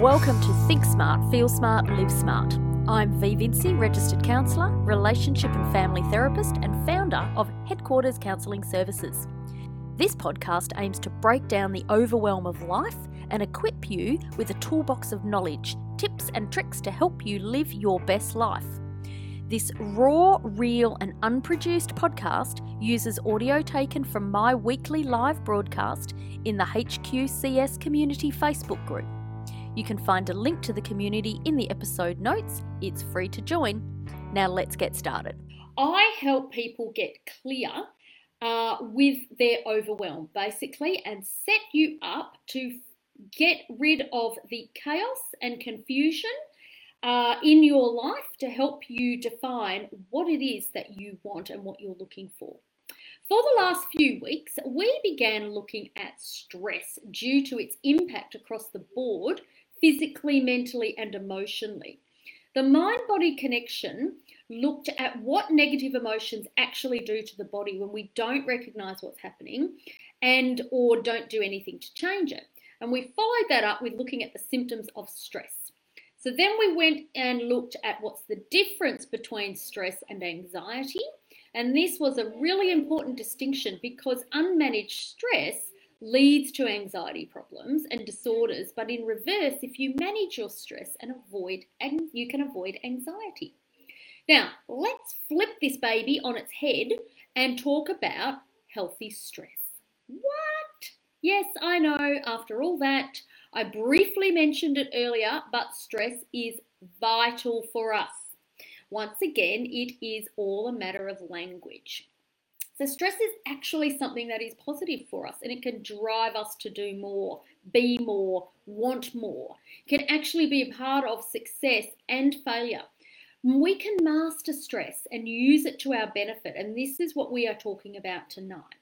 Welcome to Think Smart, Feel Smart, Live Smart. I'm V Vinci, registered counsellor, relationship and family therapist, and founder of Headquarters Counselling Services. This podcast aims to break down the overwhelm of life and equip you with a toolbox of knowledge, tips, and tricks to help you live your best life. This raw, real, and unproduced podcast uses audio taken from my weekly live broadcast in the HQCS Community Facebook group. You can find a link to the community in the episode notes. It's free to join. Now let's get started. I help people get clear uh, with their overwhelm, basically, and set you up to get rid of the chaos and confusion uh, in your life to help you define what it is that you want and what you're looking for. For the last few weeks, we began looking at stress due to its impact across the board, physically, mentally, and emotionally. The mind body connection looked at what negative emotions actually do to the body when we don't recognize what's happening and or don't do anything to change it. And we followed that up with looking at the symptoms of stress. So then we went and looked at what's the difference between stress and anxiety. And this was a really important distinction because unmanaged stress leads to anxiety problems and disorders. But in reverse, if you manage your stress and avoid, and you can avoid anxiety. Now, let's flip this baby on its head and talk about healthy stress. What? Yes, I know, after all that, I briefly mentioned it earlier, but stress is vital for us. Once again, it is all a matter of language. So, stress is actually something that is positive for us and it can drive us to do more, be more, want more. It can actually be a part of success and failure. We can master stress and use it to our benefit, and this is what we are talking about tonight.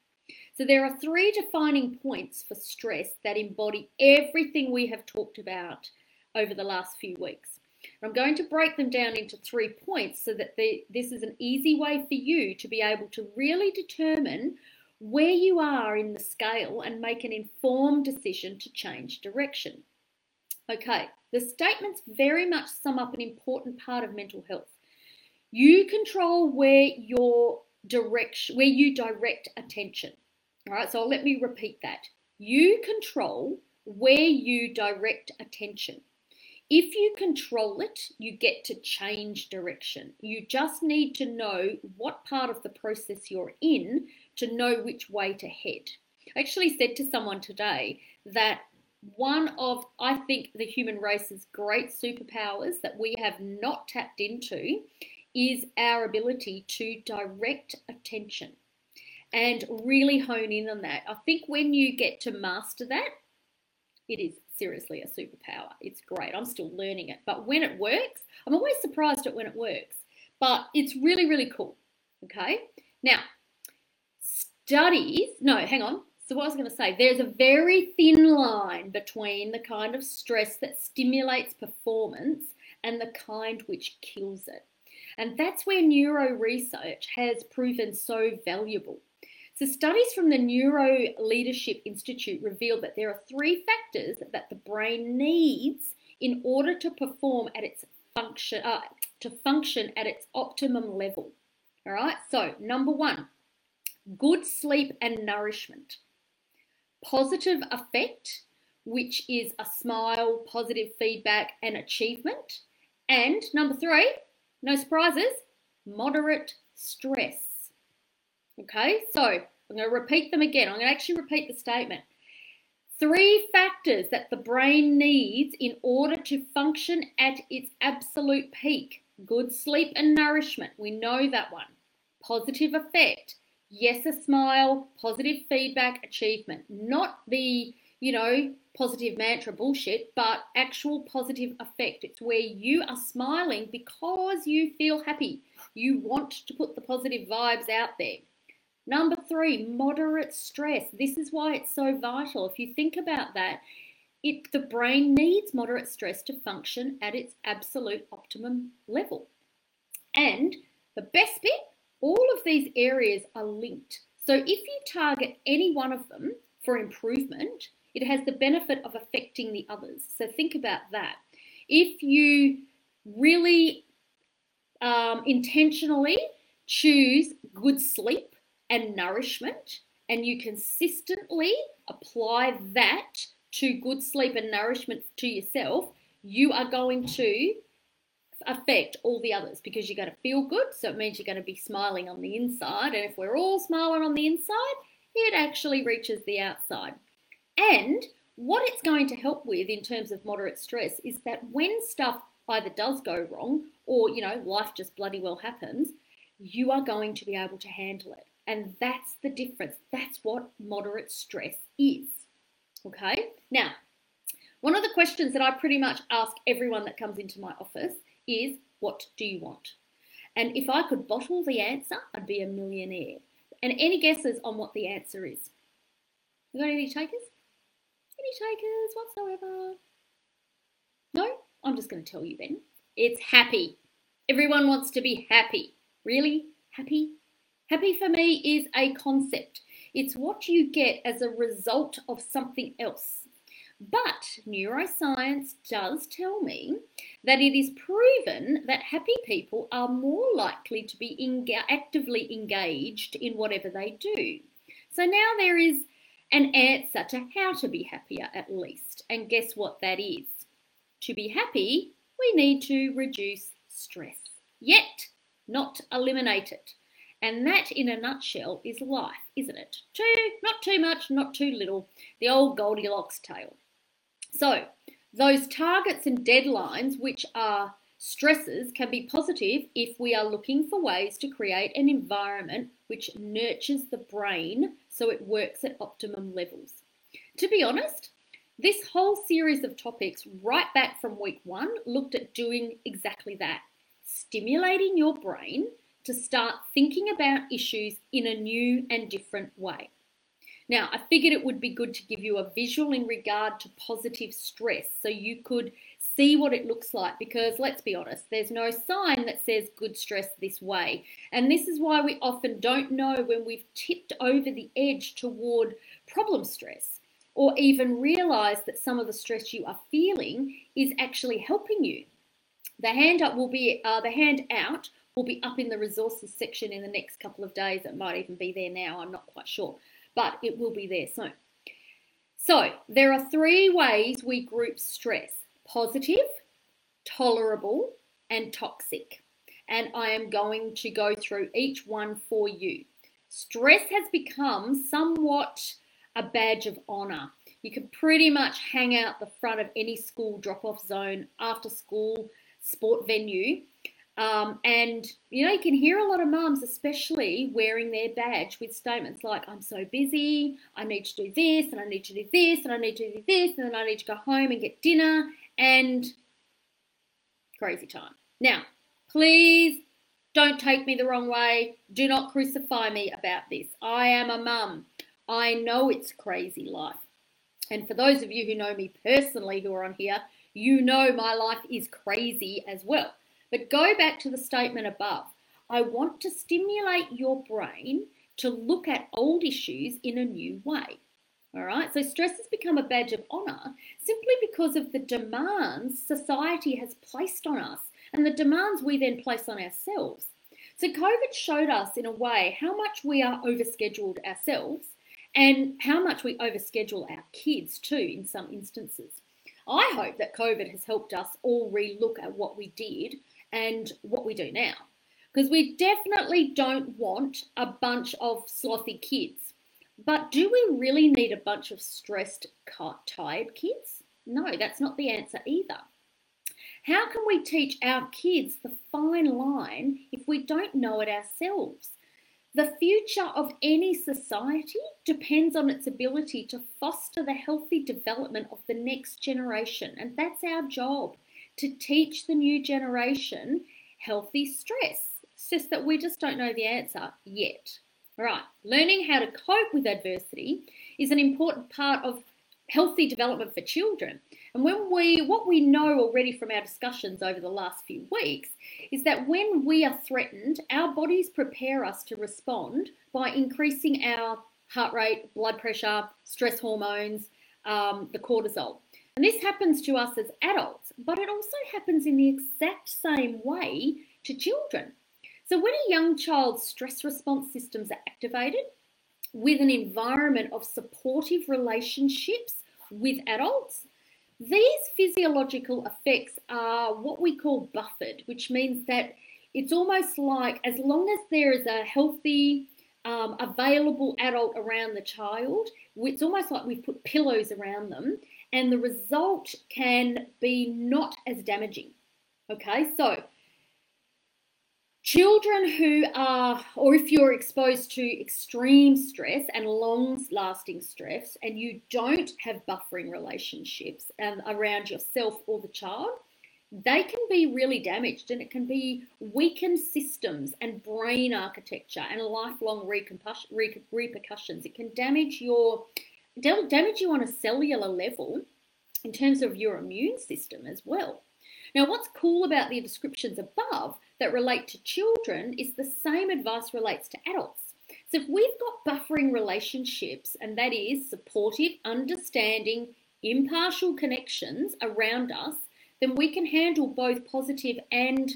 So there are three defining points for stress that embody everything we have talked about over the last few weeks. I'm going to break them down into three points so that the, this is an easy way for you to be able to really determine where you are in the scale and make an informed decision to change direction. Okay, the statements very much sum up an important part of mental health. You control where your direction where you direct attention. All right, so let me repeat that. You control where you direct attention. If you control it, you get to change direction. You just need to know what part of the process you're in to know which way to head. I actually said to someone today that one of, I think, the human race's great superpowers that we have not tapped into is our ability to direct attention and really hone in on that. I think when you get to master that, it is seriously a superpower. It's great. I'm still learning it. But when it works, I'm always surprised at when it works. But it's really, really cool. Okay? Now, studies, no, hang on. So, what I was going to say, there's a very thin line between the kind of stress that stimulates performance and the kind which kills it. And that's where neuro research has proven so valuable. So, studies from the Neuro Leadership Institute reveal that there are three factors that the brain needs in order to perform at its function, uh, to function at its optimum level. All right. So, number one, good sleep and nourishment, positive affect, which is a smile, positive feedback, and achievement, and number three, no surprises, moderate stress. Okay, so I'm going to repeat them again. I'm going to actually repeat the statement. Three factors that the brain needs in order to function at its absolute peak good sleep and nourishment. We know that one. Positive effect. Yes, a smile, positive feedback, achievement. Not the, you know, positive mantra bullshit, but actual positive effect. It's where you are smiling because you feel happy. You want to put the positive vibes out there. Number three, moderate stress. This is why it's so vital. If you think about that, it, the brain needs moderate stress to function at its absolute optimum level. And the best bit, all of these areas are linked. So if you target any one of them for improvement, it has the benefit of affecting the others. So think about that. If you really um, intentionally choose good sleep and nourishment, and you consistently apply that to good sleep and nourishment to yourself, you are going to affect all the others because you're going to feel good. So it means you're going to be smiling on the inside. And if we're all smiling on the inside, it actually reaches the outside. And what it's going to help with in terms of moderate stress is that when stuff either does go wrong or, you know, life just bloody well happens, you are going to be able to handle it. And that's the difference. That's what moderate stress is. Okay? Now, one of the questions that I pretty much ask everyone that comes into my office is what do you want? And if I could bottle the answer, I'd be a millionaire. And any guesses on what the answer is? You got any takers? Any takers whatsoever? No? I'm just going to tell you then. It's happy. Everyone wants to be happy. Really? Happy? Happy for me is a concept. It's what you get as a result of something else. But neuroscience does tell me that it is proven that happy people are more likely to be actively engaged in whatever they do. So now there is an answer to how to be happier at least. And guess what that is? To be happy, we need to reduce stress, yet not eliminate it. And that, in a nutshell, is life, isn't it? Too, not too much, not too little. The old Goldilocks tale. So, those targets and deadlines, which are stresses, can be positive if we are looking for ways to create an environment which nurtures the brain so it works at optimum levels. To be honest, this whole series of topics, right back from week one, looked at doing exactly that stimulating your brain to start thinking about issues in a new and different way. Now, I figured it would be good to give you a visual in regard to positive stress so you could see what it looks like because let's be honest, there's no sign that says good stress this way. And this is why we often don't know when we've tipped over the edge toward problem stress or even realize that some of the stress you are feeling is actually helping you. The hand up will be uh, the hand out will be up in the resources section in the next couple of days. It might even be there now. I'm not quite sure but it will be there soon. So, there are three ways we group stress positive, tolerable, and toxic. And I am going to go through each one for you. Stress has become somewhat a badge of honour. You can pretty much hang out the front of any school drop off zone, after school sport venue, um, and you know, you can hear a lot of mums, especially wearing their badge with statements like, I'm so busy, I need to do this, and I need to do this, and I need to do this, and then I need to go home and get dinner, and crazy time. Now, please don't take me the wrong way. Do not crucify me about this. I am a mum. I know it's crazy life. And for those of you who know me personally who are on here, you know my life is crazy as well. But go back to the statement above. I want to stimulate your brain to look at old issues in a new way. All right, so stress has become a badge of honour simply because of the demands society has placed on us and the demands we then place on ourselves. So, COVID showed us in a way how much we are overscheduled ourselves and how much we overschedule our kids too, in some instances. I hope that COVID has helped us all relook at what we did and what we do now. Because we definitely don't want a bunch of slothy kids. But do we really need a bunch of stressed, tired kids? No, that's not the answer either. How can we teach our kids the fine line if we don't know it ourselves? The future of any society depends on its ability to foster the healthy development of the next generation, and that's our job to teach the new generation healthy stress. It's just that we just don't know the answer yet. Right, learning how to cope with adversity is an important part of healthy development for children. And when we what we know already from our discussions over the last few weeks is that when we are threatened, our bodies prepare us to respond by increasing our heart rate, blood pressure, stress hormones, um, the cortisol. And this happens to us as adults, but it also happens in the exact same way to children. So when a young child's stress response systems are activated with an environment of supportive relationships with adults, these physiological effects are what we call buffered, which means that it's almost like as long as there is a healthy, um, available adult around the child, it's almost like we've put pillows around them, and the result can be not as damaging. Okay, so children who are, or if you're exposed to extreme stress and long lasting stress, and you don't have buffering relationships around yourself or the child, they can be really damaged and it can be weakened systems and brain architecture and lifelong repercussions. It can damage your damage you on a cellular level in terms of your immune system as well. Now, what's cool about the descriptions above that relate to children is the same advice relates to adults. So, if we've got buffering relationships, and that is supportive, understanding, impartial connections around us, then we can handle both positive and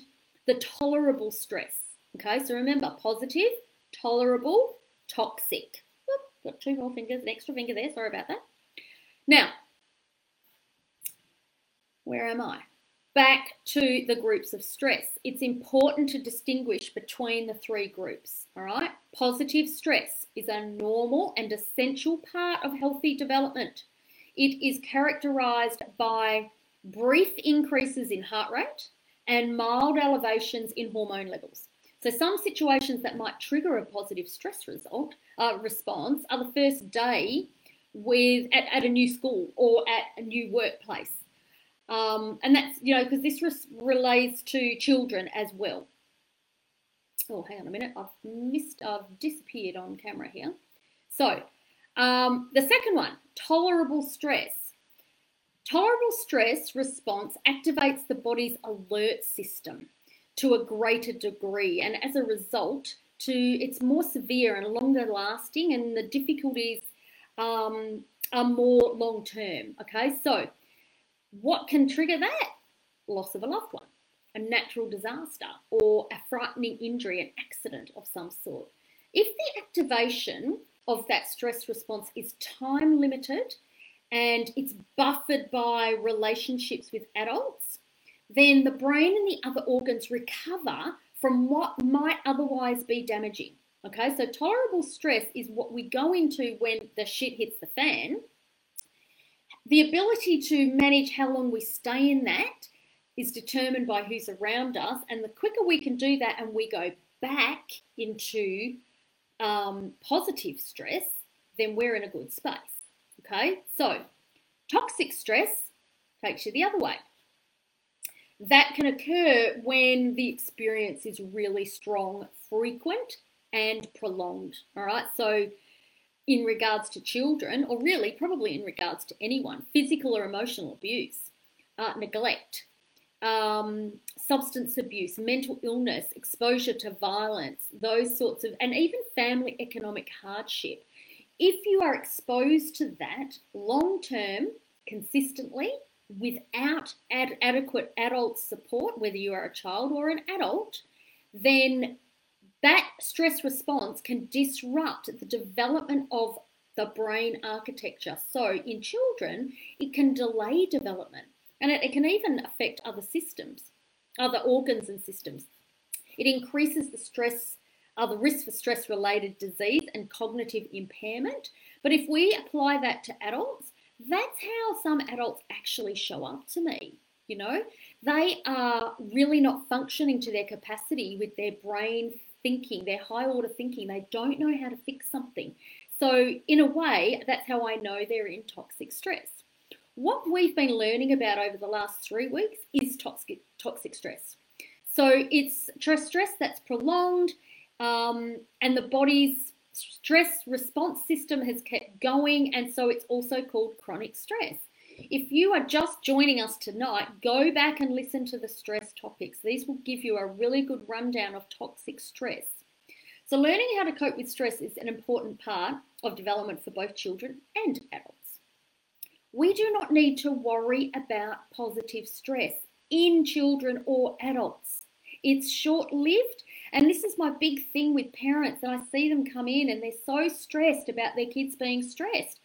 the tolerable stress. Okay, so remember positive, tolerable, toxic. Got two more fingers, an extra finger there, sorry about that. Now, where am I? Back to the groups of stress. It's important to distinguish between the three groups. All right, positive stress is a normal and essential part of healthy development. It is characterized by brief increases in heart rate, and mild elevations in hormone levels. So, some situations that might trigger a positive stress result uh, response are the first day with at, at a new school or at a new workplace, um, and that's you know because this res- relates to children as well. Oh, hang on a minute, I've missed, I've disappeared on camera here. So, um, the second one, tolerable stress. Tolerable stress response activates the body's alert system to a greater degree, and as a result, to it's more severe and longer lasting, and the difficulties um, are more long term. Okay, so what can trigger that? Loss of a loved one, a natural disaster, or a frightening injury, an accident of some sort. If the activation of that stress response is time limited and it's buffered by relationships with adults, then the brain and the other organs recover from what might otherwise be damaging. Okay, so tolerable stress is what we go into when the shit hits the fan. The ability to manage how long we stay in that is determined by who's around us, and the quicker we can do that and we go back into um, positive stress, then we're in a good space. Okay, so toxic stress takes you the other way. That can occur when the experience is really strong, frequent, and prolonged. All right, so in regards to children, or really probably in regards to anyone, physical or emotional abuse, uh, neglect, um, substance abuse, mental illness, exposure to violence, those sorts of, and even family economic hardship if you are exposed to that long term, consistently, without ad- adequate adult support, whether you are a child or an adult, then that stress response can disrupt the development of the brain architecture. So, in children, it can delay development and it, it can even affect other systems, other organs and systems. It increases the stress are the risk for stress related disease and cognitive impairment. But if we apply that to adults, that's how some adults actually show up to me. You know, they are really not functioning to their capacity with their brain thinking, their high order thinking. They don't know how to fix something. So, in a way, that's how I know they're in toxic stress. What we've been learning about over the last three weeks is toxic, toxic stress. So, it's stress that's prolonged, um, and the body's stress response system has kept going, and so it's also called chronic stress. If you are just joining us tonight, go back and listen to the stress topics. These will give you a really good rundown of toxic stress. So, learning how to cope with stress is an important part of development for both children and adults. We do not need to worry about positive stress in children or adults. It's short lived. And this is my big thing with parents that I see them come in and they're so stressed about their kids being stressed.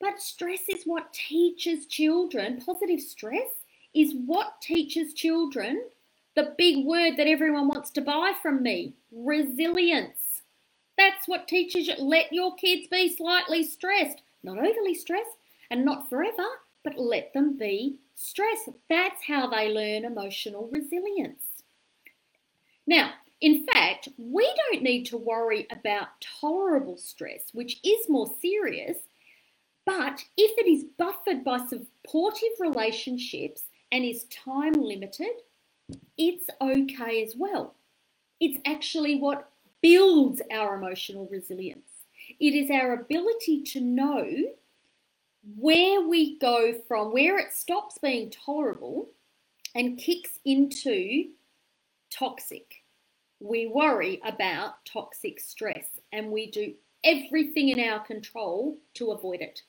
But stress is what teaches children, positive stress is what teaches children the big word that everyone wants to buy from me resilience. That's what teaches you. Let your kids be slightly stressed, not overly stressed and not forever, but let them be stressed. That's how they learn emotional resilience. Now, in fact, we don't need to worry about tolerable stress, which is more serious, but if it is buffered by supportive relationships and is time limited, it's okay as well. It's actually what builds our emotional resilience. It is our ability to know where we go from, where it stops being tolerable and kicks into toxic. We worry about toxic stress and we do everything in our control to avoid it.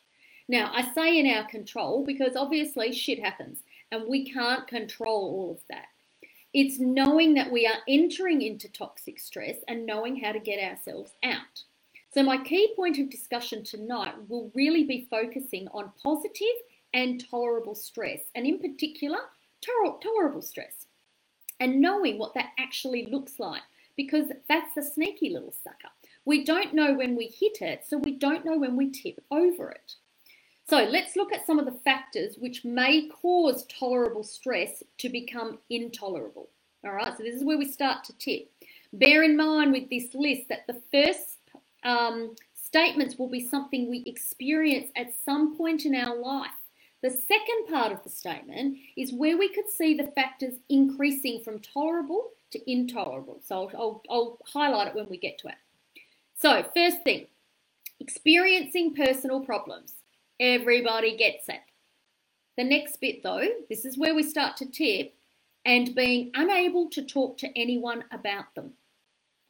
Now, I say in our control because obviously shit happens and we can't control all of that. It's knowing that we are entering into toxic stress and knowing how to get ourselves out. So, my key point of discussion tonight will really be focusing on positive and tolerable stress, and in particular, tolerable stress, and knowing what that actually looks like because that's the sneaky little sucker. We don't know when we hit it, so we don't know when we tip over it. So let's look at some of the factors which may cause tolerable stress to become intolerable. All right, so this is where we start to tip. Bear in mind with this list that the first um, statements will be something we experience at some point in our life. The second part of the statement is where we could see the factors increasing from tolerable to intolerable. So I'll, I'll highlight it when we get to it. So, first thing, experiencing personal problems. Everybody gets it. The next bit, though, this is where we start to tip, and being unable to talk to anyone about them.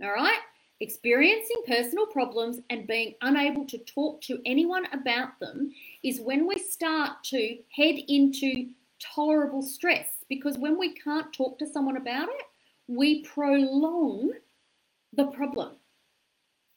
All right? Experiencing personal problems and being unable to talk to anyone about them is when we start to head into tolerable stress because when we can't talk to someone about it, we prolong the problem.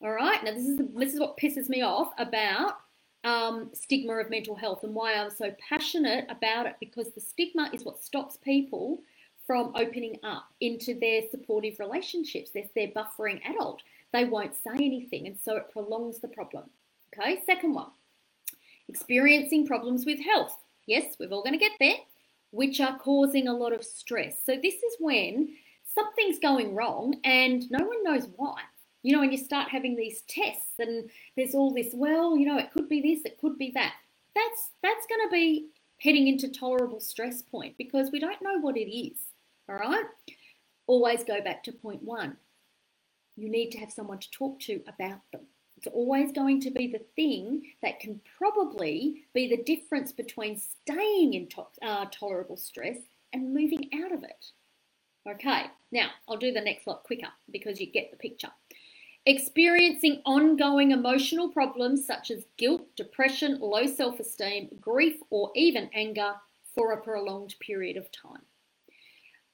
All right, now this is this is what pisses me off about um, stigma of mental health and why I'm so passionate about it because the stigma is what stops people from opening up into their supportive relationships. They're their buffering adult. They won't say anything, and so it prolongs the problem. Okay, second one experiencing problems with health. Yes, we're all going to get there, which are causing a lot of stress. So, this is when something's going wrong and no one knows why. You know, when you start having these tests and there's all this, well, you know, it could be this, it could be that. That's that's going to be heading into tolerable stress point because we don't know what it is. All right? Always go back to point 1. You need to have someone to talk to about them. It's always going to be the thing that can probably be the difference between staying in to- uh, tolerable stress and moving out of it. Okay, now I'll do the next lot quicker because you get the picture. Experiencing ongoing emotional problems such as guilt, depression, low self esteem, grief, or even anger for a prolonged period of time.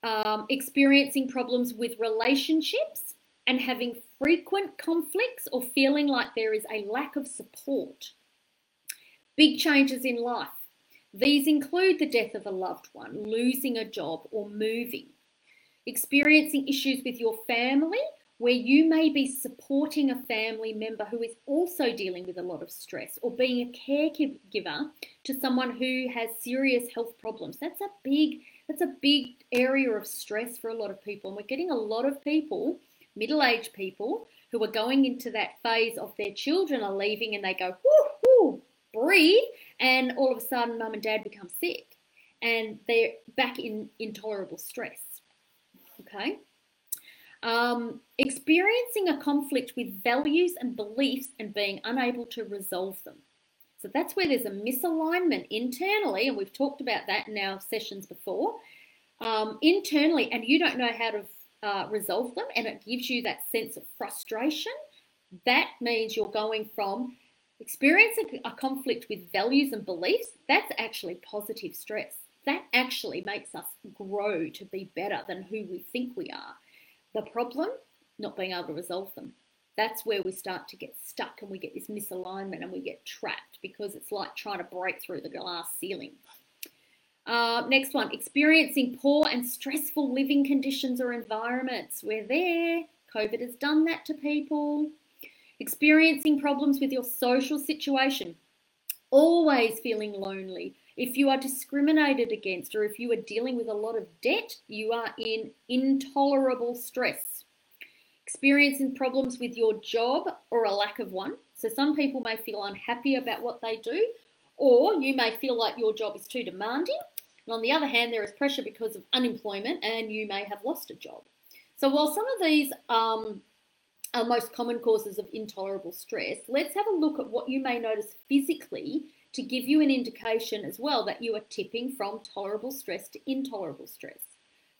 Um, experiencing problems with relationships and having frequent conflicts or feeling like there is a lack of support. Big changes in life. These include the death of a loved one, losing a job, or moving experiencing issues with your family where you may be supporting a family member who is also dealing with a lot of stress or being a caregiver to someone who has serious health problems that's a big that's a big area of stress for a lot of people and we're getting a lot of people middle-aged people who are going into that phase of their children are leaving and they go whoo, whoo breathe and all of a sudden mum and dad become sick and they're back in intolerable stress Okay. Um, experiencing a conflict with values and beliefs and being unable to resolve them. So that's where there's a misalignment internally, and we've talked about that in our sessions before. Um, internally, and you don't know how to uh, resolve them, and it gives you that sense of frustration. That means you're going from Experiencing a conflict with values and beliefs, that's actually positive stress. That actually makes us grow to be better than who we think we are. The problem, not being able to resolve them. That's where we start to get stuck and we get this misalignment and we get trapped because it's like trying to break through the glass ceiling. Uh, next one, experiencing poor and stressful living conditions or environments. We're there. COVID has done that to people. Experiencing problems with your social situation. Always feeling lonely. If you are discriminated against or if you are dealing with a lot of debt, you are in intolerable stress. Experiencing problems with your job or a lack of one. So some people may feel unhappy about what they do, or you may feel like your job is too demanding and on the other hand, there is pressure because of unemployment and you may have lost a job. So while some of these um, are most common causes of intolerable stress, let's have a look at what you may notice physically to give you an indication as well that you are tipping from tolerable stress to intolerable stress.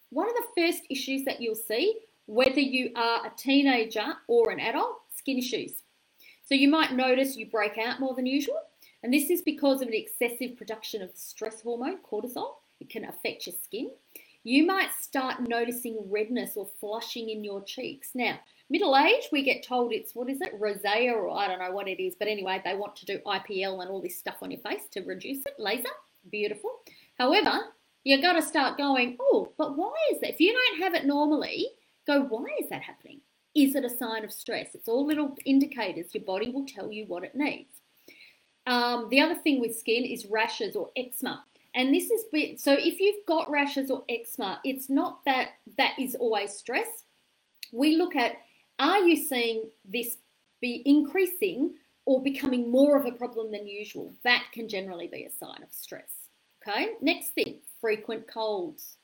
One of the first issues that you'll see, whether you are a teenager or an adult, skin issues. So you might notice you break out more than usual. And this is because of an excessive production of stress hormone, cortisol. It can affect your skin. You might start noticing redness or flushing in your cheeks. Now, middle age, we get told it's what is it, rosacea, or I don't know what it is, but anyway, they want to do IPL and all this stuff on your face to reduce it. Laser, beautiful. However, you've got to start going, oh, but why is that? If you don't have it normally, go, why is that happening? Is it a sign of stress? It's all little indicators. Your body will tell you what it needs. Um, the other thing with skin is rashes or eczema. And this is bit. so if you've got rashes or eczema, it's not that that is always stress. We look at are you seeing this be increasing or becoming more of a problem than usual? That can generally be a sign of stress. Okay, next thing frequent colds.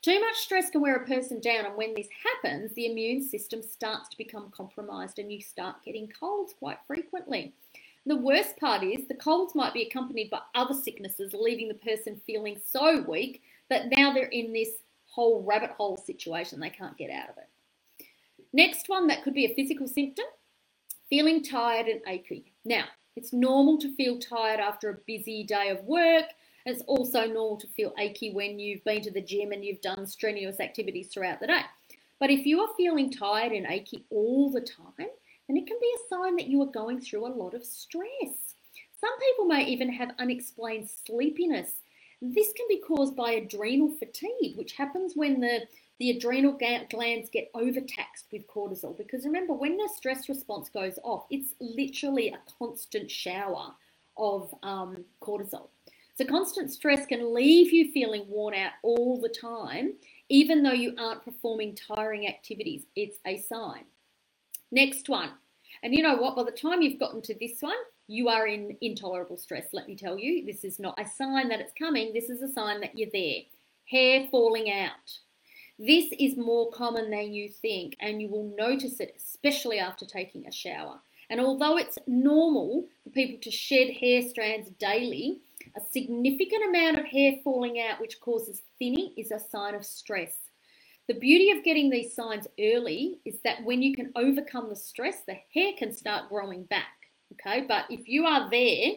Too much stress can wear a person down, and when this happens, the immune system starts to become compromised and you start getting colds quite frequently. The worst part is the colds might be accompanied by other sicknesses, leaving the person feeling so weak that now they're in this whole rabbit hole situation. They can't get out of it. Next one, that could be a physical symptom feeling tired and achy. Now, it's normal to feel tired after a busy day of work. It's also normal to feel achy when you've been to the gym and you've done strenuous activities throughout the day. But if you are feeling tired and achy all the time, then it can be a sign that you are going through a lot of stress. Some people may even have unexplained sleepiness. This can be caused by adrenal fatigue, which happens when the, the adrenal glands get overtaxed with cortisol. Because remember, when the stress response goes off, it's literally a constant shower of um, cortisol. So, constant stress can leave you feeling worn out all the time, even though you aren't performing tiring activities. It's a sign. Next one. And you know what? By the time you've gotten to this one, you are in intolerable stress. Let me tell you, this is not a sign that it's coming. This is a sign that you're there. Hair falling out. This is more common than you think, and you will notice it, especially after taking a shower. And although it's normal for people to shed hair strands daily, a significant amount of hair falling out, which causes thinning, is a sign of stress. The beauty of getting these signs early is that when you can overcome the stress, the hair can start growing back. Okay, but if you are there,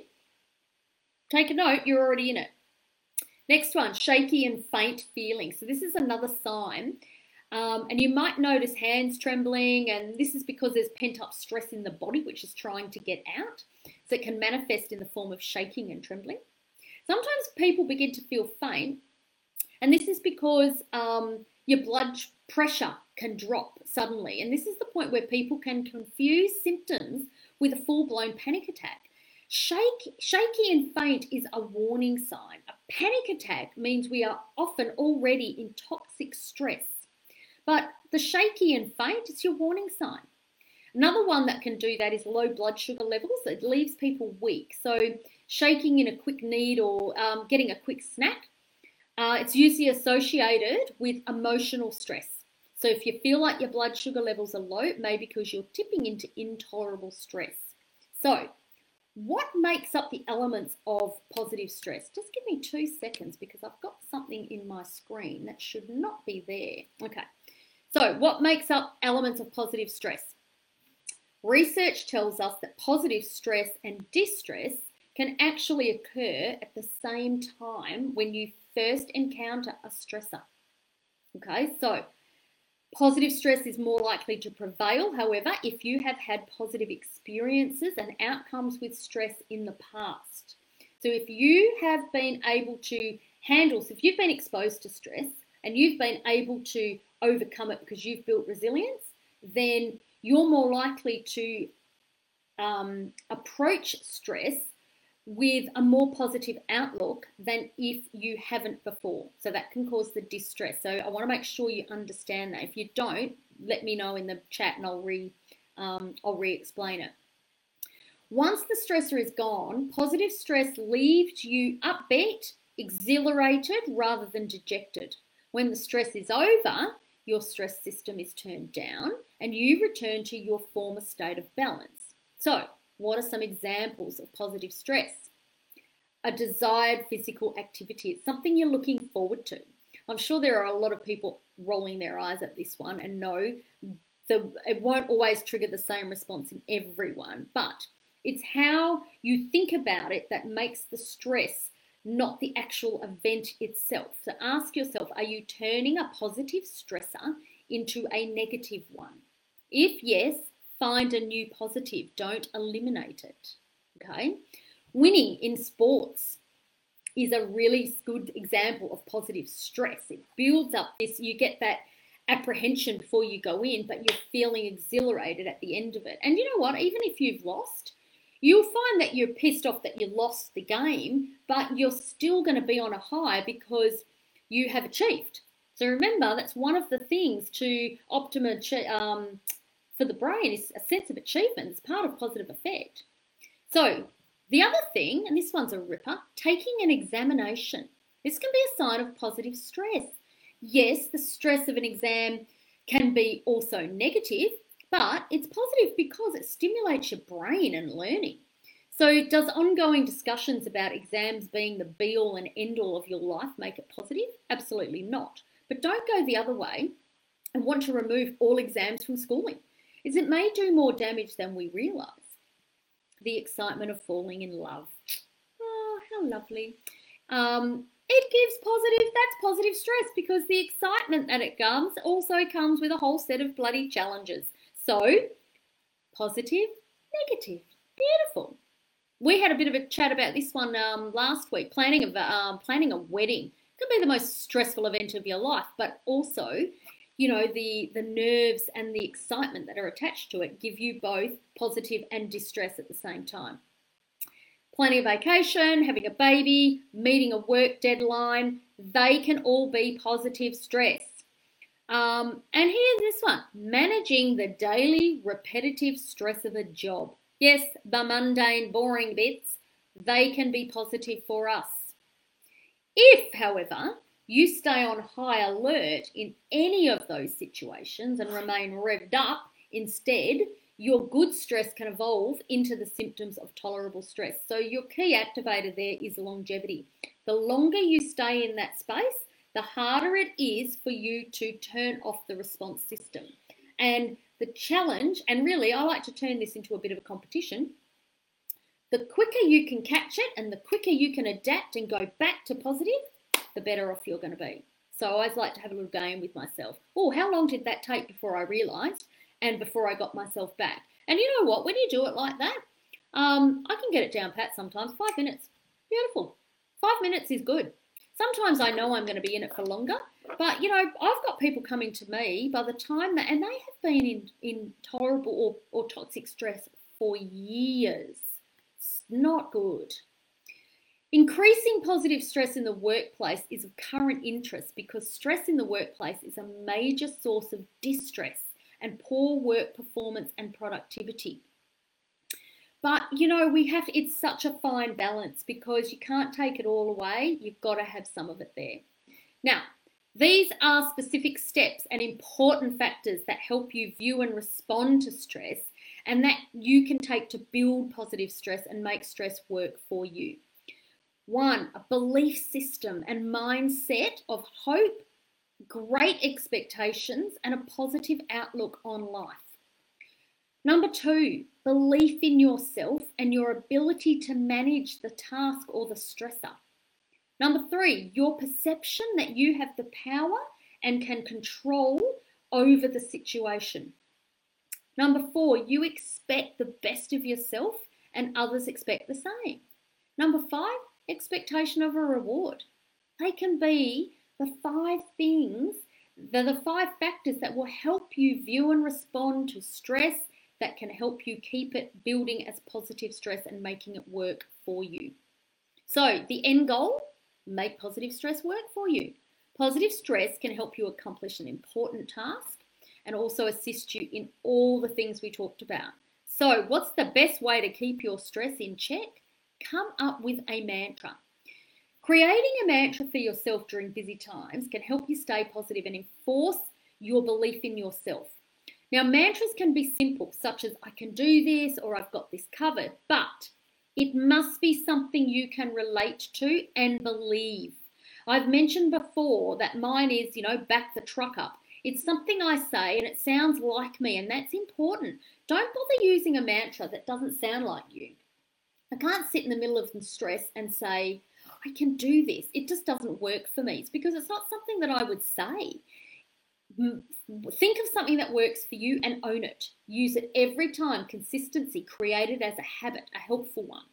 take a note, you're already in it. Next one, shaky and faint feeling. So this is another sign. Um, and you might notice hands trembling, and this is because there's pent up stress in the body, which is trying to get out. So it can manifest in the form of shaking and trembling. Sometimes people begin to feel faint, and this is because um, your blood pressure can drop suddenly. And this is the point where people can confuse symptoms with a full blown panic attack. Shake, shaky and faint is a warning sign. A panic attack means we are often already in toxic stress. But the shaky and faint is your warning sign. Another one that can do that is low blood sugar levels. It leaves people weak. So, shaking in a quick need or um, getting a quick snack uh, it's usually associated with emotional stress. So if you feel like your blood sugar levels are low, it may because you're tipping into intolerable stress. So, what makes up the elements of positive stress? Just give me two seconds because I've got something in my screen that should not be there. Okay. So, what makes up elements of positive stress? Research tells us that positive stress and distress can actually occur at the same time when you first encounter a stressor. Okay, so positive stress is more likely to prevail, however, if you have had positive experiences and outcomes with stress in the past. So if you have been able to handle, so if you've been exposed to stress and you've been able to overcome it because you've built resilience, then you're more likely to um, approach stress with a more positive outlook than if you haven't before. So that can cause the distress. So I want to make sure you understand that. If you don't, let me know in the chat and I'll re um, I'll re-explain it. Once the stressor is gone, positive stress leaves you upbeat, exhilarated rather than dejected. When the stress is over, your stress system is turned down and you return to your former state of balance. So, what are some examples of positive stress? A desired physical activity. It's something you're looking forward to. I'm sure there are a lot of people rolling their eyes at this one and know the, it won't always trigger the same response in everyone, but it's how you think about it that makes the stress not the actual event itself. So ask yourself are you turning a positive stressor into a negative one? If yes, find a new positive, don't eliminate it. Okay? Winning in sports is a really good example of positive stress. It builds up this, you get that apprehension before you go in, but you're feeling exhilarated at the end of it. And you know what? Even if you've lost, you'll find that you're pissed off that you lost the game, but you're still going to be on a high because you have achieved. So remember, that's one of the things to optimum um, for the brain is a sense of achievement. It's part of positive effect. So the other thing, and this one's a ripper, taking an examination. This can be a sign of positive stress. Yes, the stress of an exam can be also negative, but it's positive because it stimulates your brain and learning. So, does ongoing discussions about exams being the be all and end all of your life make it positive? Absolutely not. But don't go the other way and want to remove all exams from schooling, as it may do more damage than we realise. The excitement of falling in love. Oh, how lovely. Um, it gives positive, that's positive stress because the excitement that it comes also comes with a whole set of bloody challenges. So, positive, negative, beautiful. We had a bit of a chat about this one um, last week. Planning a um, planning a wedding can be the most stressful event of your life, but also, you know, the the nerves and the excitement that are attached to it give you both positive and distress at the same time. Planning a vacation, having a baby, meeting a work deadline, they can all be positive stress. Um, and here's this one managing the daily repetitive stress of a job. Yes, the mundane, boring bits, they can be positive for us. If, however, you stay on high alert in any of those situations and remain revved up instead, your good stress can evolve into the symptoms of tolerable stress. So, your key activator there is longevity. The longer you stay in that space, the harder it is for you to turn off the response system. And the challenge, and really, I like to turn this into a bit of a competition. The quicker you can catch it and the quicker you can adapt and go back to positive, the better off you're going to be. So I always like to have a little game with myself. Oh, how long did that take before I realised and before I got myself back? And you know what? When you do it like that, um, I can get it down pat sometimes. Five minutes. Beautiful. Five minutes is good. Sometimes I know I'm going to be in it for longer, but you know, I've got people coming to me by the time that, and they have been in in intolerable or, or toxic stress for years. It's not good. Increasing positive stress in the workplace is of current interest because stress in the workplace is a major source of distress and poor work performance and productivity. But you know, we have it's such a fine balance because you can't take it all away. You've got to have some of it there. Now, these are specific steps and important factors that help you view and respond to stress and that you can take to build positive stress and make stress work for you. One, a belief system and mindset of hope, great expectations, and a positive outlook on life. Number two, belief in yourself and your ability to manage the task or the stressor. Number three, your perception that you have the power and can control over the situation. Number four, you expect the best of yourself and others expect the same. Number five, expectation of a reward. They can be the five things, they're the five factors that will help you view and respond to stress that can help you keep it building as positive stress and making it work for you. So, the end goal make positive stress work for you. Positive stress can help you accomplish an important task and also assist you in all the things we talked about. So, what's the best way to keep your stress in check? Come up with a mantra. Creating a mantra for yourself during busy times can help you stay positive and enforce your belief in yourself. Now, mantras can be simple, such as I can do this or I've got this covered, but it must be something you can relate to and believe. I've mentioned before that mine is, you know, back the truck up. It's something I say and it sounds like me, and that's important. Don't bother using a mantra that doesn't sound like you. I can't sit in the middle of stress and say, I can do this. It just doesn't work for me. It's because it's not something that I would say. Think of something that works for you and own it. Use it every time. Consistency, create it as a habit, a helpful one.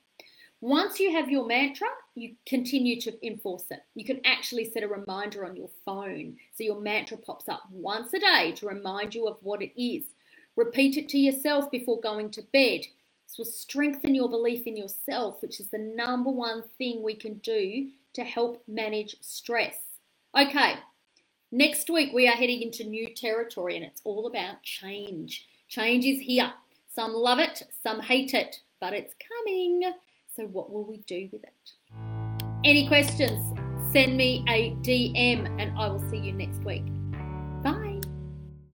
Once you have your mantra, you continue to enforce it. You can actually set a reminder on your phone so your mantra pops up once a day to remind you of what it is. Repeat it to yourself before going to bed. This will strengthen your belief in yourself, which is the number one thing we can do to help manage stress. Okay, next week we are heading into new territory and it's all about change. Change is here. Some love it, some hate it, but it's coming. So, what will we do with it? Any questions? Send me a DM and I will see you next week.